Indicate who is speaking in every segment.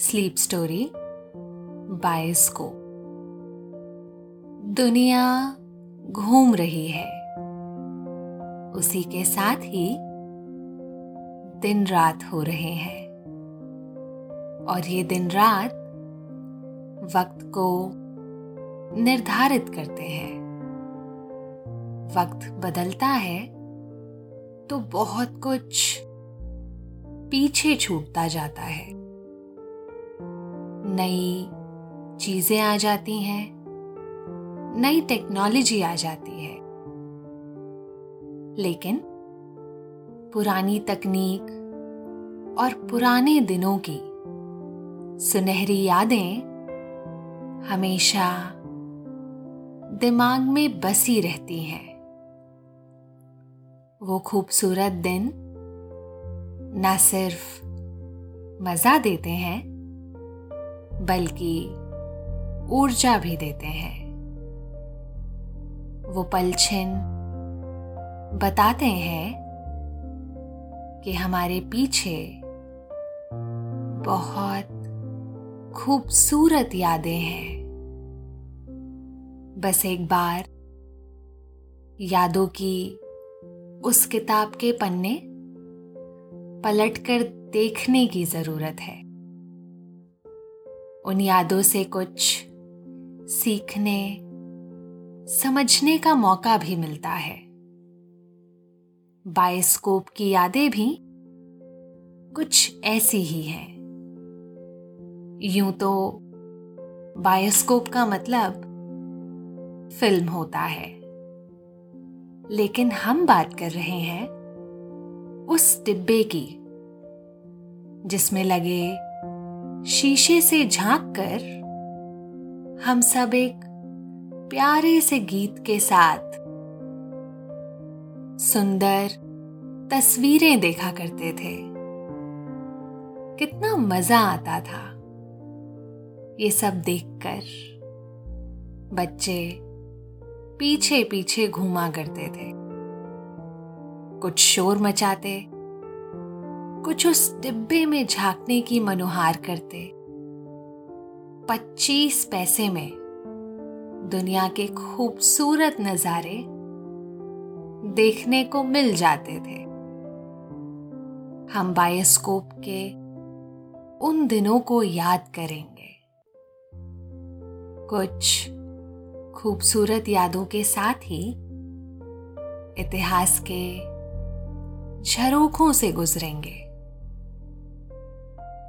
Speaker 1: Sleep story bioscope दुनिया घूम रही है। उसी के साथ ही दिन रात हो रहे हैं। और ये दिन रात वक्त को निर्धारित करते हैं। वक्त बदलता है तो बहुत कुछ पीछे छूटता जाता है। नई चीज़ें आ जाती हैं, नई टेक्नोलॉजी आ जाती है। लेकिन पुरानी तकनीक और पुराने दिनों की सुनहरी यादें हमेशा दिमाग में बसी रहती हैं। वो खूबसूरत दिन न सिर्फ़ मज़ा देते हैं बल्कि ऊर्जा भी देते हैं। वो पलछिन बताते हैं कि हमारे पीछे बहुत खूबसूरत यादें हैं। बस एक बार यादों की उस किताब के पन्ने पलटकर देखने की ज़रूरत है। उन यादों से कुछ सीखने, समझने का मौका भी मिलता है। बायोस्कोप की यादें भी कुछ ऐसी ही हैं। यूँ तो बायोस्कोप का मतलब फ़िल्म होता है। लेकिन हम बात कर रहे हैं उस डिब्बे की, जिसमें लगे शीशे से झाँक कर हम सब एक प्यारे से गीत के साथ सुंदर तस्वीरें देखा करते थे। कितना मज़ा आता था ये सब देखकर। बच्चे पीछे पीछे घूमा करते थे। कुछ शोर मचाते कुछ उस डिब्बे में झांकने की मनोहार करते। पच्चीस पैसे में दुनिया के खूबसूरत नजारे देखने को मिल जाते थे। हम बायोस्कोप के उन दिनों को याद करेंगे। कुछ खूबसूरत यादों के साथ ही इतिहास के झरोखों से गुजरेंगे।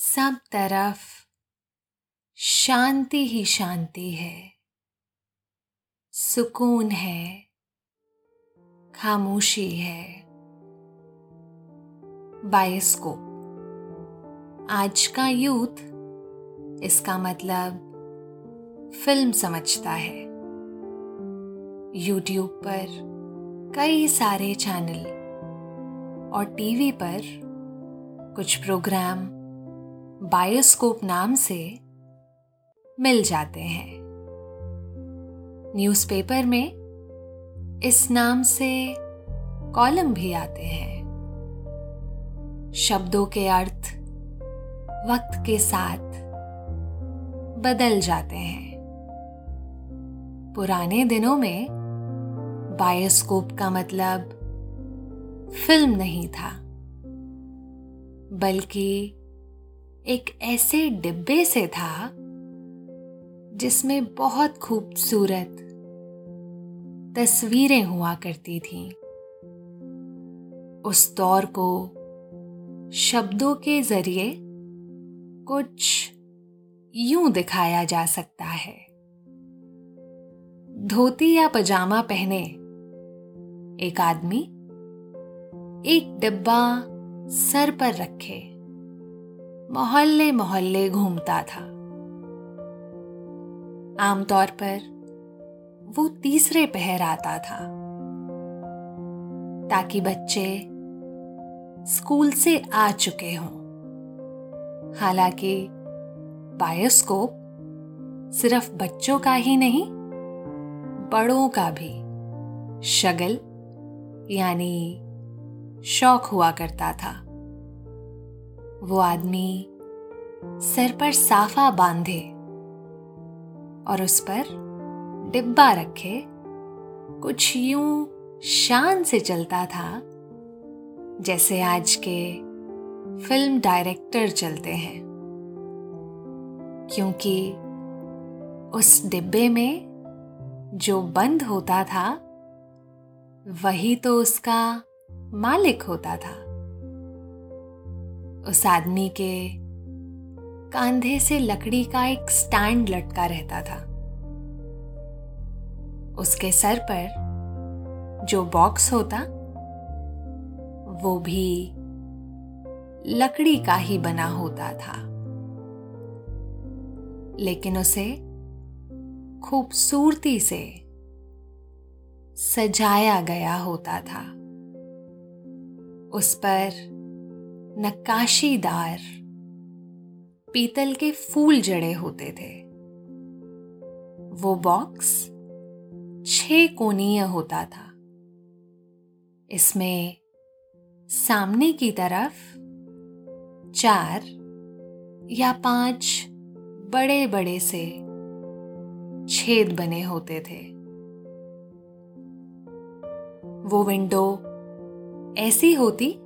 Speaker 1: सब तरफ़ शांति ही शांति है। सुकून है, खामोशी है। बायोस्कोप। आज का यूथ इसका मतलब फ़िल्म समझता है। यूट्यूब पर कई सारे चैनल और टीवी पर कुछ प्रोग्राम बायोस्कोप नाम से मिल जाते हैं। न्यूज़पेपर में इस नाम से कॉलम भी आते हैं। शब्दों के अर्थ, वक्त के साथ बदल जाते हैं। पुराने दिनों में बायोस्कोप का मतलब फ़िल्म नहीं था, बल्कि एक ऐसे डिब्बे से था जिसमें बहुत खूबसूरत तस्वीरें हुआ करती थीं। उस दौर को शब्दों के ज़रिए कुछ यूँ दिखाया जा सकता है। धोती या पजामा पहने एक आदमी एक डिब्बा सर पर रखे। मोहल्ले मोहल्ले घूमता था। आमतौर पर वो तीसरे पहर आता था, ताकि बच्चे स्कूल से आ चुके हों। हालाँकि बायोस्कोप सिर्फ़ बच्चों का ही नहीं, बड़ों का भी शगल, यानी शौक हुआ करता था। वो आदमी सिर पर साफा बांधे और उस पर डिब्बा रखे, कुछ यूँ शान से चलता था जैसे आज के फ़िल्म डायरेक्टर चलते हैं। क्योंकि उस डिब्बे में जो बंद होता था, वही तो उसका मालिक होता था। उस आदमी के कंधे से लकड़ी का एक स्टैंड लटका रहता था। उसके सर पर जो बॉक्स होता, वो भी लकड़ी का ही बना होता था। लेकिन उसे खूबसूरती से सजाया गया होता था। उस पर नक्काशीदार। पीतल के फूल जड़े होते थे। वो बॉक्स छह कोणीय होता था। इसमें सामने की तरफ़ चार या पाँच बड़े बड़े से छेद बने होते थे। वो विंडो ऐसी होती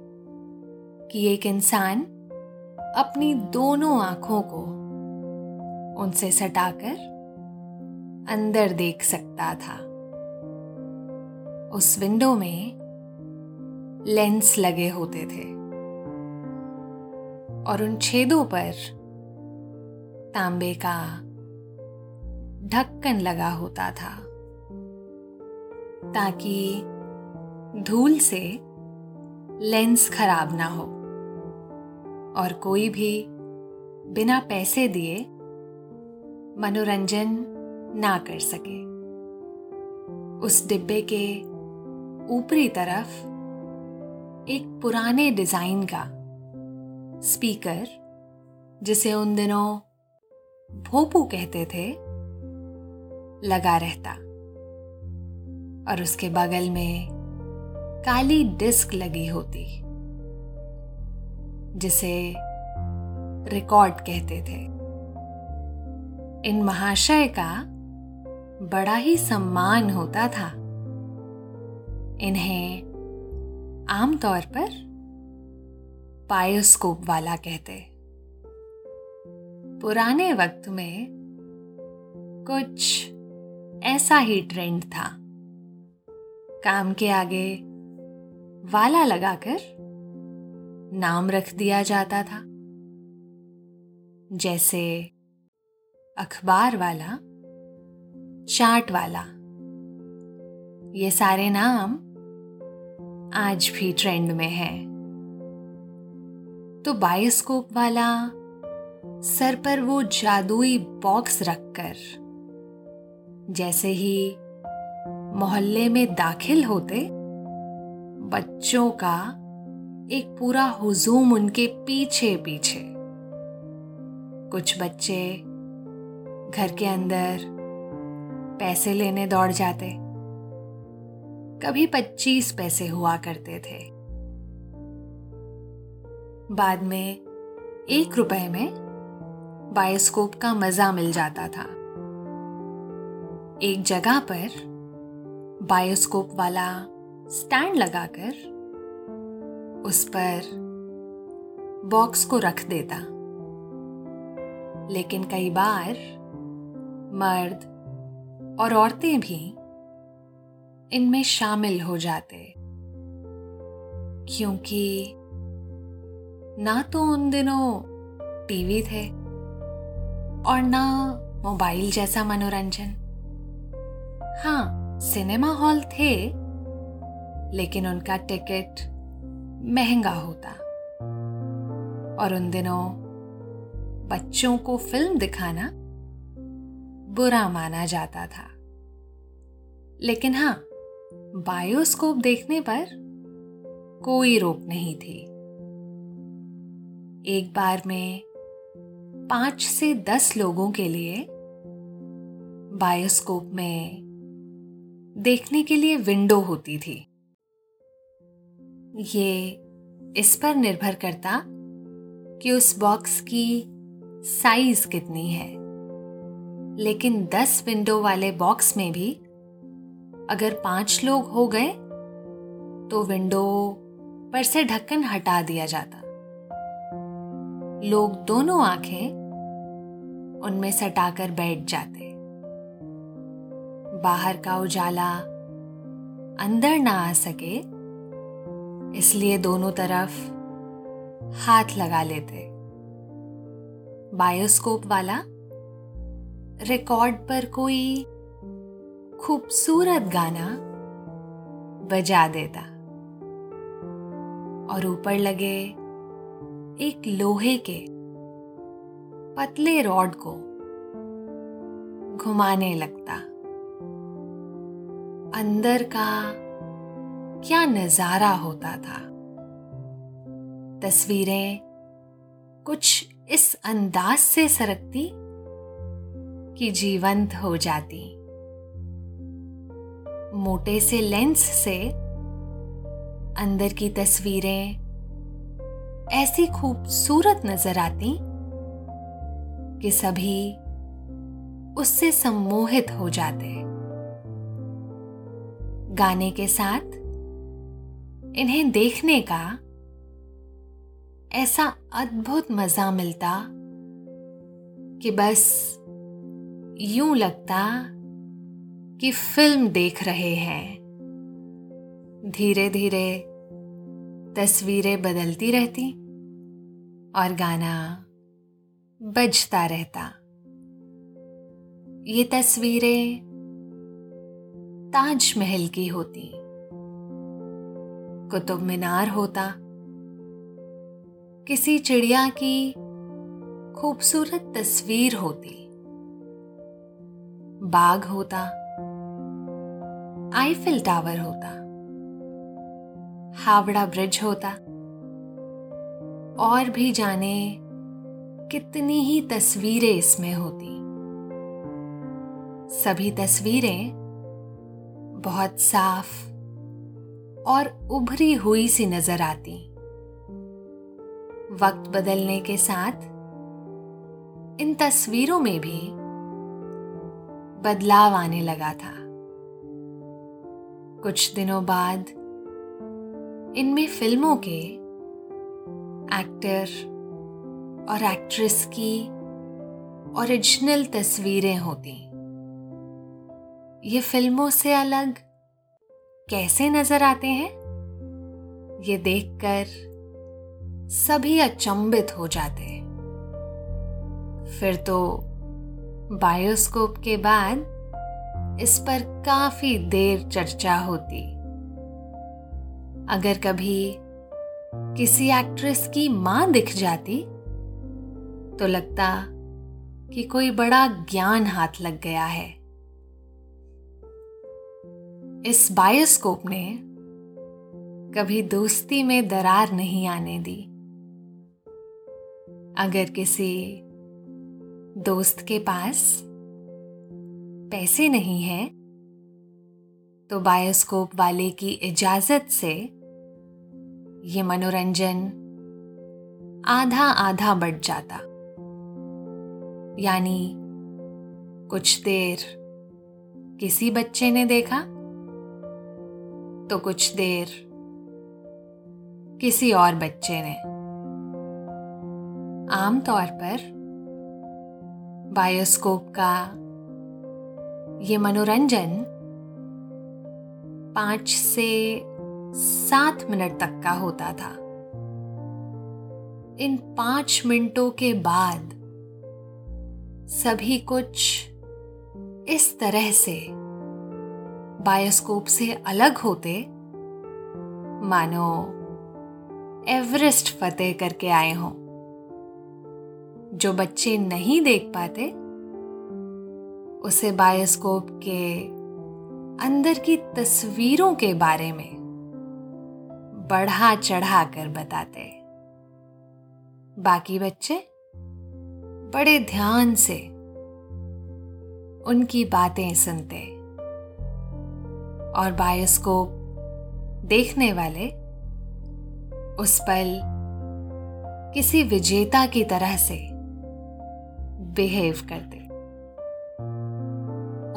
Speaker 1: कि एक इंसान अपनी दोनों आँखों को उनसे सटाकर अंदर देख सकता था। उस विंडो में लेंस लगे होते थे और उन छेदों पर तांबे का ढक्कन लगा होता था ताकि धूल से लेंस खराब ना हो। और कोई भी बिना पैसे दिए मनोरंजन ना कर सके। उस डिब्बे के ऊपरी तरफ़ एक पुराने डिज़ाइन का स्पीकर, जिसे उन दिनों भोपू कहते थे, लगा रहता। और उसके बगल में काली डिस्क लगी होती। जिसे रिकॉर्ड कहते थे। इन महाशय का बड़ा ही सम्मान होता था। इन्हें आमतौर पर पायोस्कोप वाला कहते। पुराने वक्त में कुछ ऐसा ही ट्रेंड था। काम के आगे वाला लगाकर नाम रख दिया जाता था। जैसे अखबार वाला चाट वाला, ये सारे नाम आज भी ट्रेंड में है। तो बायोस्कोप वाला, सर पर वो जादुई बॉक्स रखकर, जैसे ही मोहल्ले में दाखिल होते, बच्चों का एक पूरा हुजूम उनके पीछे पीछे। कुछ बच्चे घर के अंदर पैसे लेने दौड़ जाते। कभी पच्चीस पैसे हुआ करते थे। बाद में एक रुपए में बायोस्कोप का मज़ा मिल जाता था। एक जगह पर बायोस्कोप वाला स्टैंड लगाकर उस पर बॉक्स को रख देता। लेकिन कई बार मर्द और औरतें भी इनमें शामिल हो जाते, क्योंकि ना तो उन दिनों टीवी थे और ना मोबाइल जैसा मनोरंजन। हाँ सिनेमा हॉल थे, लेकिन उनका टिकट महँगा होता। और उन दिनों बच्चों को फ़िल्म दिखाना बुरा माना जाता था। लेकिन हाँ बायोस्कोप देखने पर कोई रोक नहीं थी। एक बार में पाँच से दस लोगों के लिए बायोस्कोप में देखने के लिए विंडो होती थी। ये इस पर निर्भर करता कि उस बॉक्स की साइज़ कितनी है। लेकिन दस विंडो वाले बॉक्स में भी अगर पाँच लोग हो गए तो विंडो पर से ढक्कन हटा दिया जाता। लोग दोनों आँखें उनमें सटाकर बैठ जाते। बाहर का उजाला अंदर ना आ सके इसलिए दोनों तरफ़ हाथ लगा लेते। बायोस्कोप वाला रिकॉर्ड पर कोई खूबसूरत गाना बजा देता। और ऊपर लगे एक लोहे के पतले रॉड को घुमाने लगता। अंदर का क्या नज़ारा होता था? तस्वीरें कुछ इस अंदाज से सरकती कि जीवंत हो जाती। मोटे से लेंस से अंदर की तस्वीरें ऐसी खूबसूरत नज़र आती कि सभी उससे सम्मोहित हो जाते। गाने के साथ इन्हें देखने का ऐसा अद्भुत मज़ा मिलता कि बस यूँ लगता कि फ़िल्म देख रहे हैं। धीरे धीरे तस्वीरें बदलती रहती और गाना बजता रहता। ये तस्वीरें ताजमहल की होती। कुतुब मीनार होता। किसी चिड़िया की खूबसूरत तस्वीर होती। बाग होता। आईफिल टावर होता। हावड़ा ब्रिज होता। और भी जाने कितनी ही तस्वीरें इसमें होती। सभी तस्वीरें बहुत साफ़ और उभरी हुई सी नज़र आती। वक्त बदलने के साथ, इन तस्वीरों में भी बदलाव आने लगा था। कुछ दिनों बाद, इनमें फ़िल्मों के एक्टर और एक्ट्रेस की ओरिजिनल तस्वीरें होती। ये फ़िल्मों से अलग कैसे नज़र आते हैं? ये देखकर सभी अचंभित हो जाते हैं। फिर तो बायोस्कोप के बाद इस पर काफ़ी देर चर्चा होती। अगर कभी किसी एक्ट्रेस की माँ दिख जाती तो लगता कि कोई बड़ा ज्ञान हाथ लग गया है। इस बायोस्कोप ने कभी दोस्ती में दरार नहीं आने दी। अगर किसी दोस्त के पास पैसे नहीं है तो बायोस्कोप वाले की इजाज़त से ये मनोरंजन आधा आधा बढ़ जाता। यानी कुछ देर किसी बच्चे ने देखा। तो कुछ देर किसी और बच्चे ने आमतौर पर बायोस्कोप का ये मनोरंजन पाँच से सात मिनट तक का होता था। इन पाँच मिनटों के बाद सभी कुछ इस तरह से बायोस्कोप से अलग होते, मानो एवरेस्ट फतेह करके आए हों, जो बच्चे नहीं देख पाते, उसे बायोस्कोप के अंदर की तस्वीरों के बारे में बढ़ा चढ़ा कर बताते। बाकी बच्चे बड़े ध्यान से उनकी बातें सुनते। और बायोस्कोप देखने वाले उस पल किसी विजेता की तरह से बिहेव करते।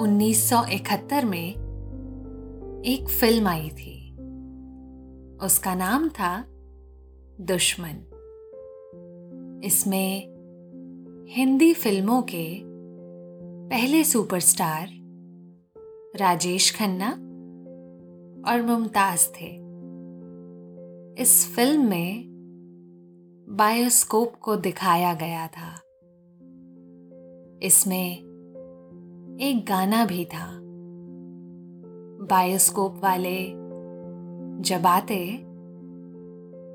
Speaker 1: 1971 में एक फ़िल्म आई थी। उसका नाम था दुश्मन। इसमें हिंदी फ़िल्मों के पहले सुपरस्टार राजेश खन्ना और मुमताज़ थे। इस फ़िल्म में बायोस्कोप को दिखाया गया था। इसमें एक गाना भी था। बायोस्कोप वाले जब आते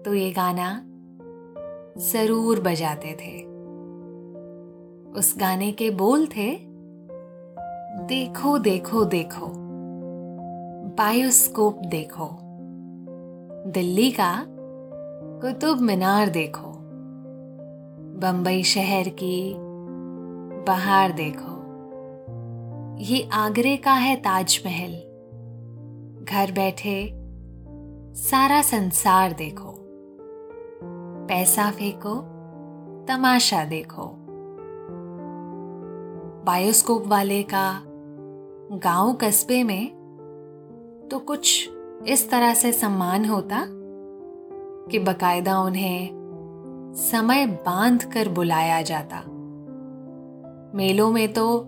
Speaker 1: तो ये गाना ज़रूर बजाते थे। उस गाने के बोल थे, देखो देखो देखो। बायोस्कोप देखो। दिल्ली का कुतुब मीनार देखो। बंबई शहर की बाहर देखो। ये आगरे का है ताजमहल। घर बैठे सारा संसार देखो। पैसा फेंको, तमाशा देखो। बायोस्कोप वाले का गाँव कस्बे में तो कुछ इस तरह से सम्मान होता कि बकायदा उन्हें समय बाँध कर बुलाया जाता। मेलों में तो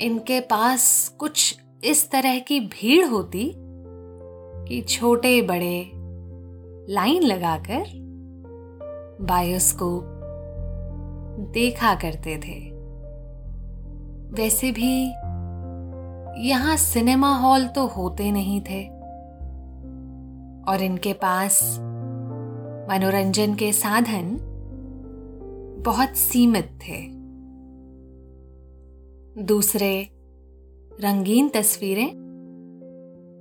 Speaker 1: इनके पास कुछ इस तरह की भीड़ होती कि छोटे बड़े लाइन लगाकर बायोस्कोप देखा करते थे। वैसे भी यहाँ सिनेमा हॉल तो होते नहीं थे। और इनके पास मनोरंजन के साधन बहुत सीमित थे। दूसरे रंगीन तस्वीरें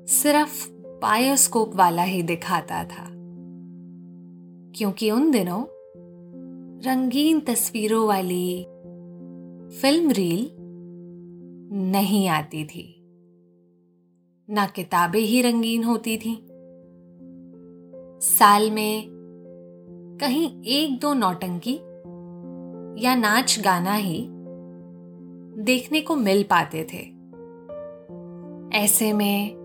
Speaker 1: सिर्फ़ बायोस्कोप वाला ही दिखाता था, क्योंकि उन दिनों रंगीन तस्वीरों वाली फ़िल्म रील नहीं आती थी। ना किताबें ही रंगीन होती थी। साल में कहीं एक दो नौटंकी या नाच गाना ही देखने को मिल पाते थे। ऐसे में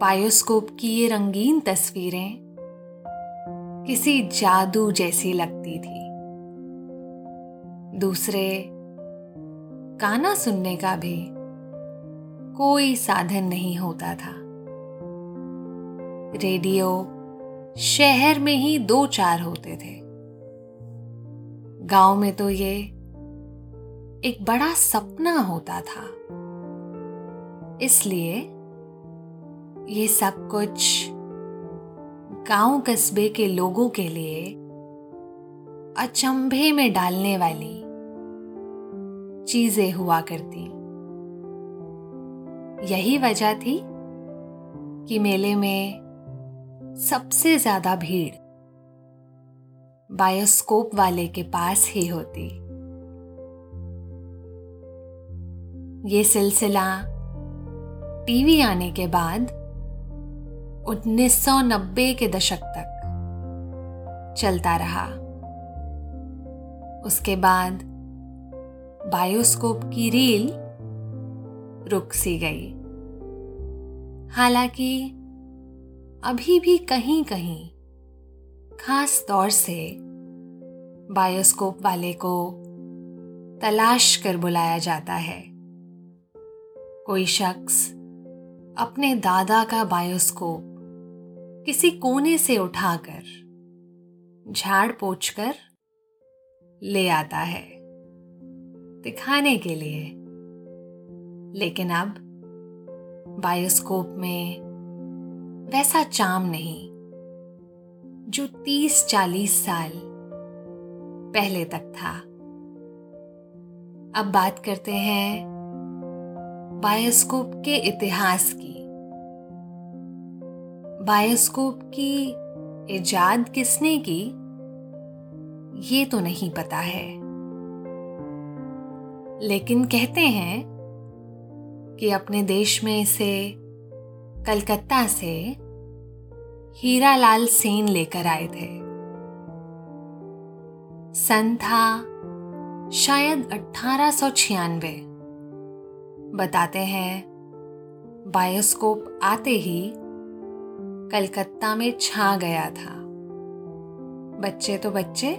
Speaker 1: बायोस्कोप की ये रंगीन तस्वीरें किसी जादू जैसी लगती थी। दूसरे गाना सुनने का भी कोई साधन नहीं होता था। रेडियो शहर में ही दो चार होते थे। गाँव में तो ये एक बड़ा सपना होता था। इसलिए ये सब कुछ गाँव कस्बे के लोगों के लिए अचंभे में डालने वाली चीज़ें हुआ करती। यही वजह थी कि मेले में सबसे ज़्यादा भीड़ बायोस्कोप वाले के पास ही होती। ये सिलसिला टीवी आने के बाद 1990 के दशक तक चलता रहा। उसके बाद बायोस्कोप की रील रुक सी गई। हालाँकि अभी भी कहीं कहीं खास तौर से बायोस्कोप वाले को तलाश कर बुलाया जाता है। कोई शख्स अपने दादा का बायोस्कोप किसी कोने से उठाकर झाड़ पोछ कर ले आता है। दिखाने के लिए। लेकिन अब बायोस्कोप में वैसा चाम नहीं, जो तीस चालीस साल पहले तक था। अब बात करते हैं बायोस्कोप के इतिहास की। बायोस्कोप की इजाद किसने की, ये तो नहीं पता है। लेकिन कहते हैं कि अपने देश में इसे कलकत्ता से हीरा लाल सेन लेकर आए थे। सन था शायद अठारह सौ छियानवे। बताते हैं, बायोस्कोप आते ही कलकत्ता में छा गया था। बच्चे तो बच्चे,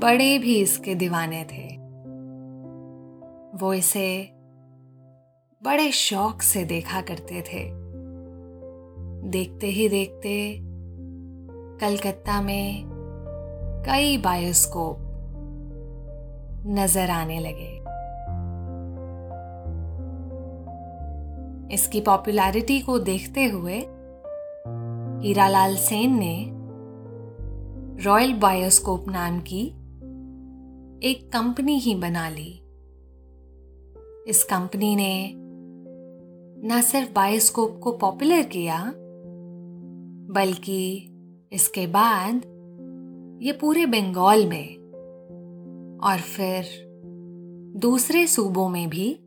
Speaker 1: बड़े भी इसके दीवाने थे। वो इसे बड़े शौक से देखा करते थे। देखते ही देखते कलकत्ता में कई बायोस्कोप नज़र आने लगे। इसकी पॉपुलैरिटी को देखते हुए हीरालाल सेन ने रॉयल बायोस्कोप नाम की एक कंपनी ही बना ली। इस कंपनी ने न सिर्फ़ बायोस्कोप को पॉपुलर किया, बल्कि इसके बाद ये पूरे बंगाल में और फिर दूसरे सूबों में भी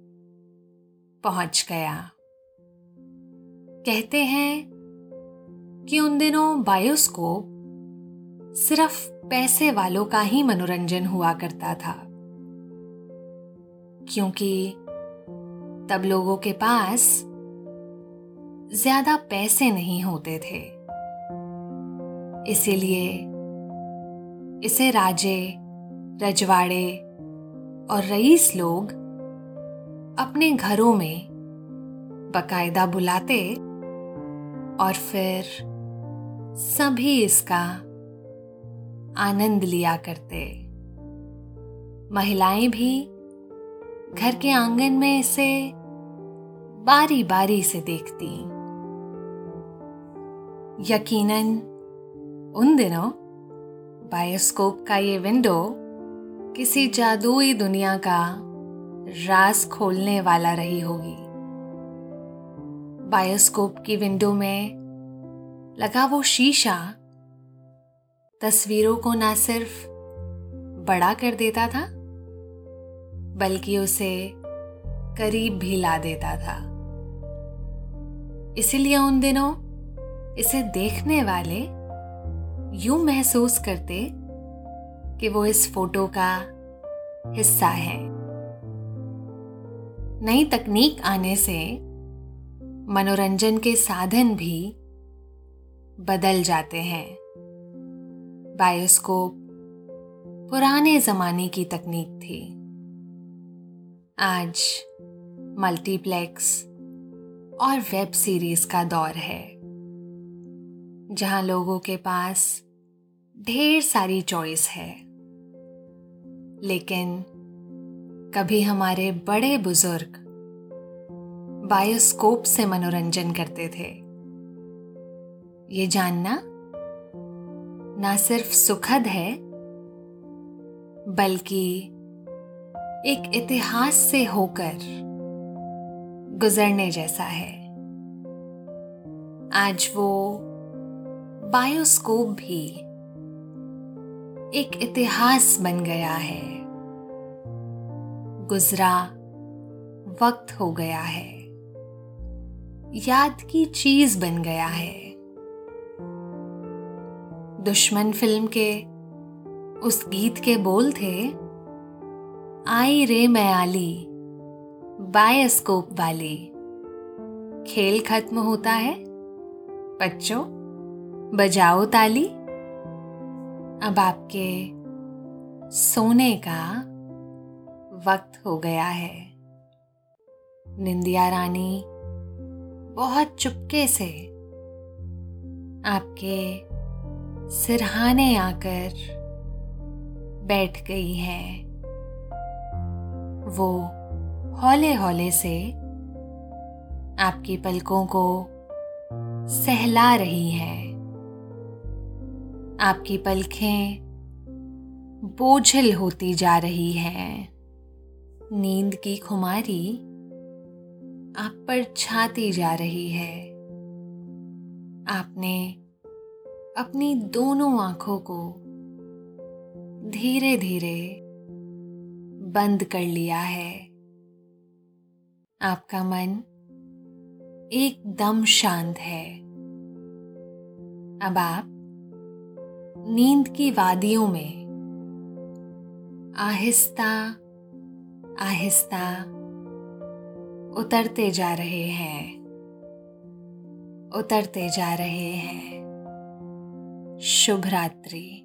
Speaker 1: पहुँच गया। कहते हैं कि उन दिनों बायोस्कोप सिर्फ़ पैसे वालों का ही मनोरंजन हुआ करता था, क्योंकि तब लोगों के पास ज़्यादा पैसे नहीं होते थे। इसीलिए इसे राजे, रजवाड़े और रईस लोग अपने घरों में बकायदा बुलाते और फिर सभी इसका आनंद लिया करते। महिलाएँ भी घर के आँगन में इसे बारी बारी से देखती। यकीनन, उन दिनों बायोस्कोप का ये विंडो किसी जादुई दुनिया का राज खोलने वाला रही होगी। बायोस्कोप की विंडो में लगा वो शीशा। तस्वीरों को ना सिर्फ़ बड़ा कर देता था बल्कि उसे करीब भी ला देता था। इसीलिए उन दिनों इसे देखने वाले यूँ महसूस करते कि वो इस फ़ोटो का हिस्सा है। नई तकनीक आने से मनोरंजन के साधन भी बदल जाते हैं। बायोस्कोप पुराने जमाने की तकनीक थी। आज मल्टीप्लेक्स और वेब सीरीज़ का दौर है, जहाँ लोगों के पास ढेर सारी चॉइस है। लेकिन कभी हमारे बड़े बुज़ुर्ग बायोस्कोप से मनोरंजन करते थे। ये जानना ना सिर्फ़ सुखद है, बल्कि एक इतिहास से होकर गुजरने जैसा है। आज वो बायोस्कोप भी एक इतिहास बन गया है। गुजरा वक्त हो गया है। याद की चीज़ बन गया है। दुश्मन फ़िल्म के उस गीत के बोल थे आई रे मैं आली बायोस्कोप वाली। खेल खत्म होता है, बच्चों, बजाओ ताली। अब आपके सोने का वक्त हो गया है। निंदिया रानी, बहुत चुपके से आपके सिरहाने आकर बैठ गई है। वो हौले हौले से आपकी पलकों को सहला रही है। आपकी पलखें बोझिल होती जा रही हैं। नींद की खुमारी आप पर छाती जा रही है। आपने अपनी दोनों आँखों को धीरे धीरे बंद कर लिया है। आपका मन एकदम शांत है। अब आप नींद की वादियों में आहिस्ता आहिस्ता उतरते जा रहे हैं। उतरते जा रहे हैं। शुभ रात्रि